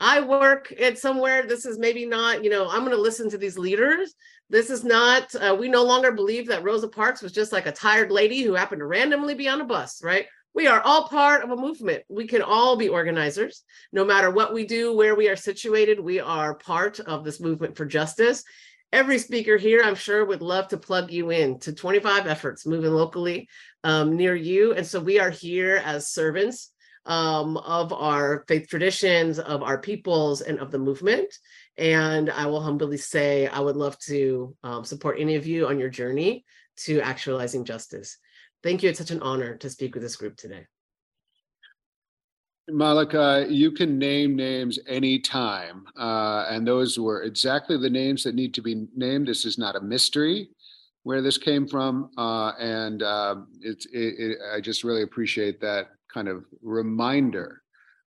I work at somewhere, this is maybe not, you know, I'm going to listen to these leaders. This is not, uh, we no longer believe that Rosa Parks was just like a tired lady who happened to randomly be on a bus, right? We are all part of a movement. We can all be organizers. No matter what we do, where we are situated, we are part of this movement for justice. Every speaker here, I'm sure, would love to plug you in to 25 efforts moving locally um, near you. And so we are here as servants um, of our faith traditions, of our peoples, and of the movement. And I will humbly say, I would love to um, support any of you on your journey to actualizing justice. Thank you. It's such an honor to speak with this group today. Malachi, you can name names anytime. Uh, and those were exactly the names that need to be named. This is not a mystery where this came from. Uh, and uh, it, it, I just really appreciate that kind of reminder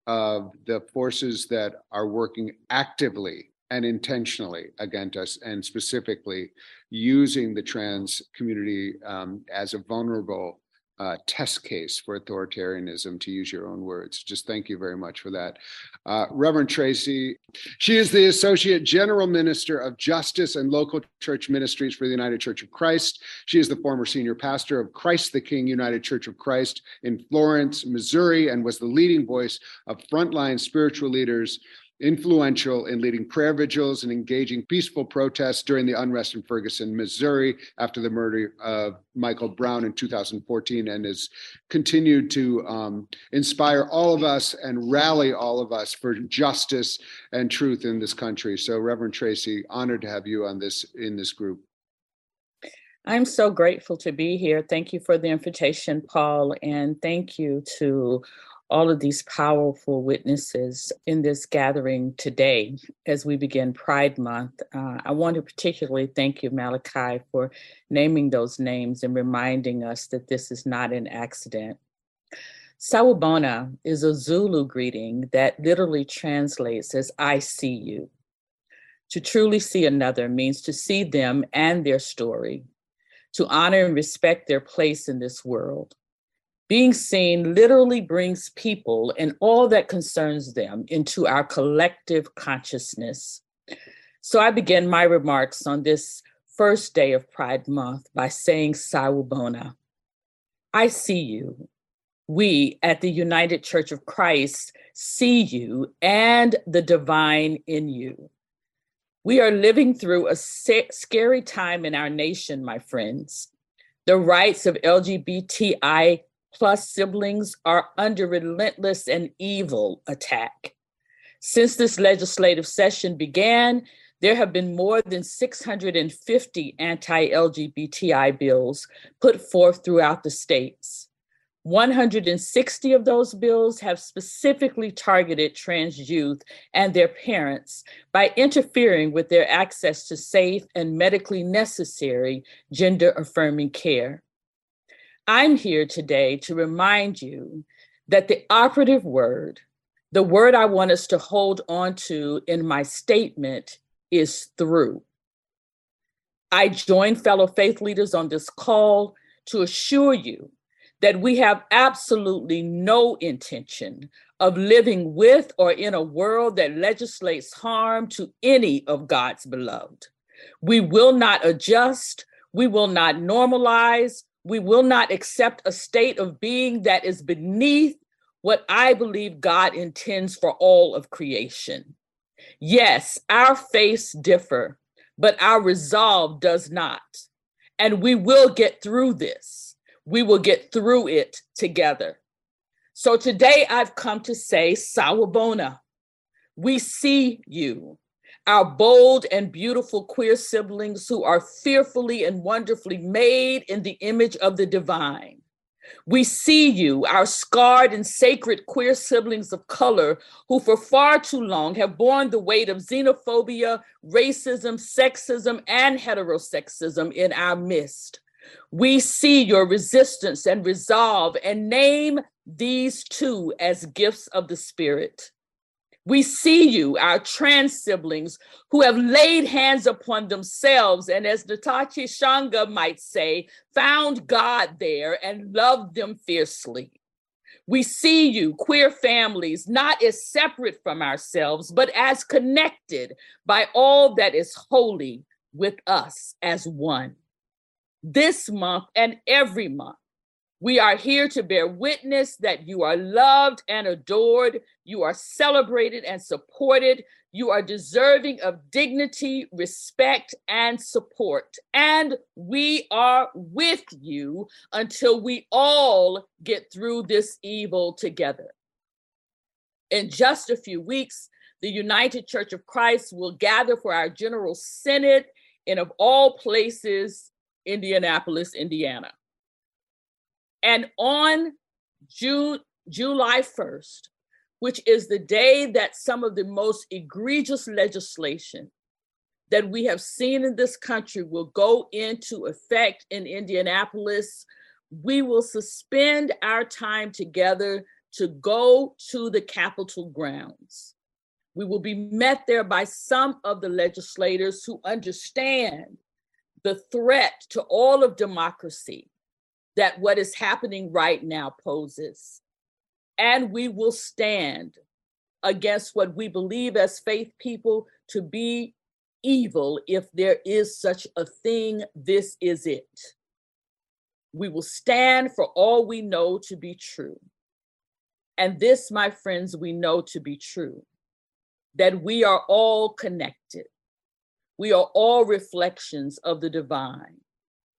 of the forces that are working actively and intentionally against us, and specifically using the trans community um, as a vulnerable uh, test case for authoritarianism, to use your own words. Just thank you very much for that. Uh, Reverend Traci, she is the Associate General Minister of Justice and Local Church Ministries for the United Church of Christ. She is the former senior pastor of Christ the King United Church of Christ in Florissant, Missouri, and was the leading voice of frontline spiritual leaders influential in leading prayer vigils and engaging peaceful protests during the unrest in Ferguson, Missouri, after the murder of Michael Brown in 2014, and has continued to um, inspire all of us and rally all of us for justice and truth in this country. So, Reverend Traci, honored to have you on this in this group. I'm so grateful to be here. Thank you for the invitation, Paul, and thank you to all of these powerful witnesses in this gathering today as we begin Pride Month. Uh, I want to particularly thank you, Malachi, for naming those names and reminding us that this is not an accident. Sawubona is a Zulu greeting that literally translates as I see you. To truly see another means to see them and their story, to honor and respect their place in this world Being seen literally brings people and all that concerns them into our collective consciousness. So I begin my remarks on this first day of Pride Month by saying Sawubona. I see you. We at the United Church of Christ see you and the divine in you. We are living through a scary time in our nation, my friends. The rights of LGBTI plus siblings are under relentless and evil attack. Since this legislative session began, there have been more than 650 anti LGBTI bills put forth throughout the states. 160 of those bills have specifically targeted trans youth and their parents by interfering with their access to safe and medically necessary gender affirming care. I'm here today to remind you that the operative word, the word I want us to hold on to in my statement, is through. I join fellow faith leaders on this call to assure you that we have absolutely no intention of living with or in a world that legislates harm to any of God's beloved. We will not adjust, we will not normalize, we will not accept a state of being that is beneath what I believe God intends for all of creation. Yes, our faiths differ, but our resolve does not. And we will get through this. We will get through it together. So today I've come to say, Sawubona, We see you, our bold and beautiful queer siblings who are fearfully and wonderfully made in the image of the divine. We see you, our scarred and sacred queer siblings of color, who for far too long have borne the weight of xenophobia, racism, sexism, and heterosexism in our midst. We see your resistance and resolve and name these two as gifts of the Spirit. We see you, our trans siblings, who have laid hands upon themselves and, as Ntozake Shange might say, found God there and loved them fiercely. We see you, queer families, not as separate from ourselves, but as connected by all that is holy with us as one. This month and every month, we are here to bear witness that you are loved and adored, you are celebrated and supported, you are deserving of dignity, respect, and support. And we are with you until we all get through this evil together. In just a few weeks, the United Church of Christ will gather for our General Synod in, of all places, Indianapolis, Indiana. And on June, July 1st, which is the day that some of the most egregious legislation that we have seen in this country will go into effect in Indianapolis, we will suspend our time together to go to the Capitol grounds. We will be met there by some of the legislators who understand the threat to all of democracy that what is happening right now poses. And we will stand against what we believe as faith people to be evil. If there is such a thing, this is it. We will stand for all we know to be true. And this, my friends, we know to be true that we are all connected. We are all reflections of the divine,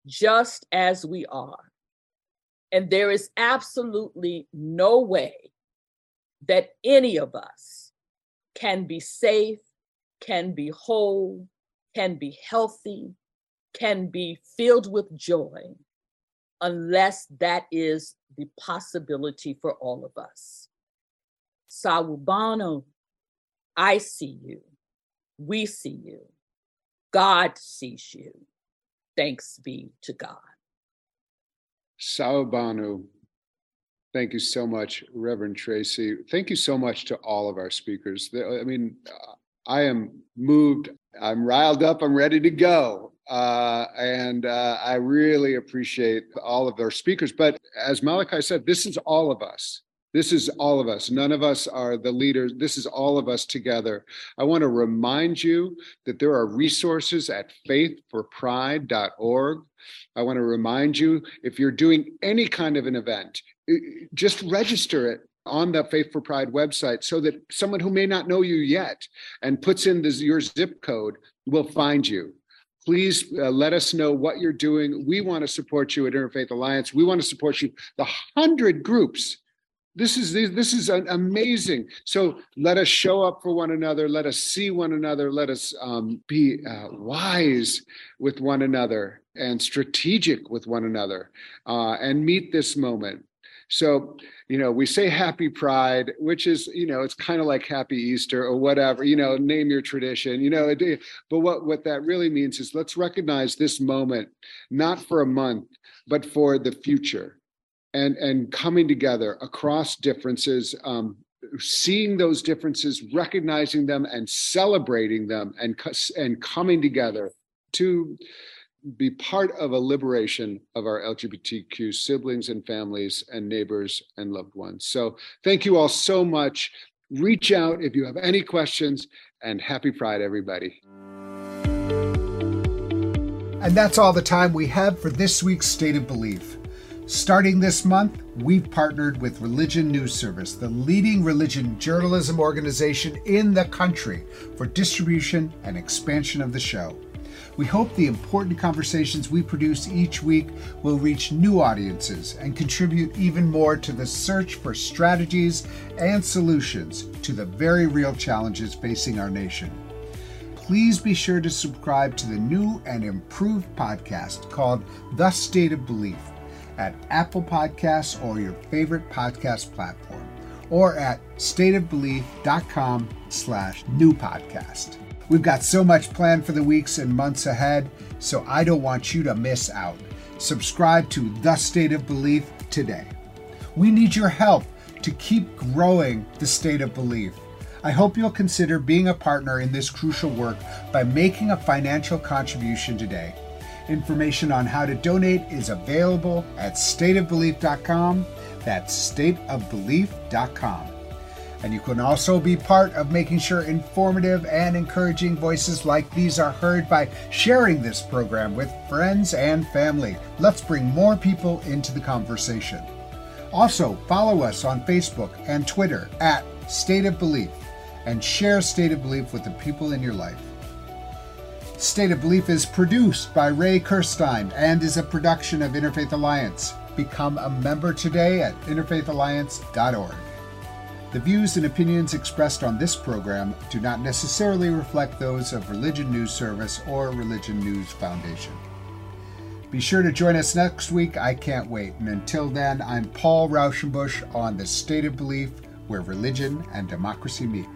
just as we are. And there is absolutely no way that any of us can be safe, can be whole, can be healthy, can be filled with joy unless that is the possibility for all of us. Sawubona, I see you. We see you. God sees you. Thanks be to God. Sawubona. Thank you so much, Reverend Traci. Thank you so much to all of our speakers. I mean, I am moved. I'm riled up. I'm ready to go. Uh, and uh, I really appreciate all of our speakers. But as Malachi said, this is all of us. This is all of us. None of us are the leaders. This is all of us together. I want to remind you that there are resources at faithforpride.org. I want to remind you if you're doing any kind of an event, just register it on the Faith for Pride website so that someone who may not know you yet and puts in this, your zip code will find you. Please uh, let us know what you're doing. We want to support you at Interfaith Alliance. We want to support you. The hundred groups this is this is amazing so let us show up for one another. Let us see one another. Let us um, be uh, wise with one another and strategic with one another uh, and meet this moment. So you know we say happy pride which is you know it's kind of like happy easter or whatever you know name your tradition you know but what what that really means is let's recognize this moment not for a month but for the future and and coming together across differences um, seeing those differences recognizing them and celebrating them and and coming together to be part of a liberation of our lgbtq siblings and families and neighbors and loved ones. So thank you all so much. Reach out if you have any questions and happy pride everybody. And that's all the time we have for this week's state of belief Starting this month, we've partnered with Religion News Service, the leading religion journalism organization in the country, for distribution and expansion of the show. We hope the important conversations we produce each week will reach new audiences and contribute even more to the search for strategies and solutions to the very real challenges facing our nation. Please be sure to subscribe to the new and improved podcast called The State of Belief at Apple Podcasts or your favorite podcast platform, or at stateofbelief.com slash new podcast. We've got so much planned for the weeks and months ahead, so I don't want you to miss out. Subscribe to The State of Belief today. We need your help to keep growing the state of belief. I hope you'll consider being a partner in this crucial work by making a financial contribution today. Information on how to donate is available at stateofbelief.com. That's stateofbelief.com. And you can also be part of making sure informative and encouraging voices like these are heard by sharing this program with friends and family. Let's bring more people into the conversation. Also, follow us on Facebook and Twitter at State of Belief and share State of Belief with the people in your life. State of Belief is produced by Ray Kirstein and is a production of Interfaith Alliance. Become a member today at interfaithalliance.org. The views and opinions expressed on this program do not necessarily reflect those of Religion News Service or Religion News Foundation. Be sure to join us next week. I can't wait. And until then, I'm Paul Raushenbush on The State of Belief, where religion and democracy meet.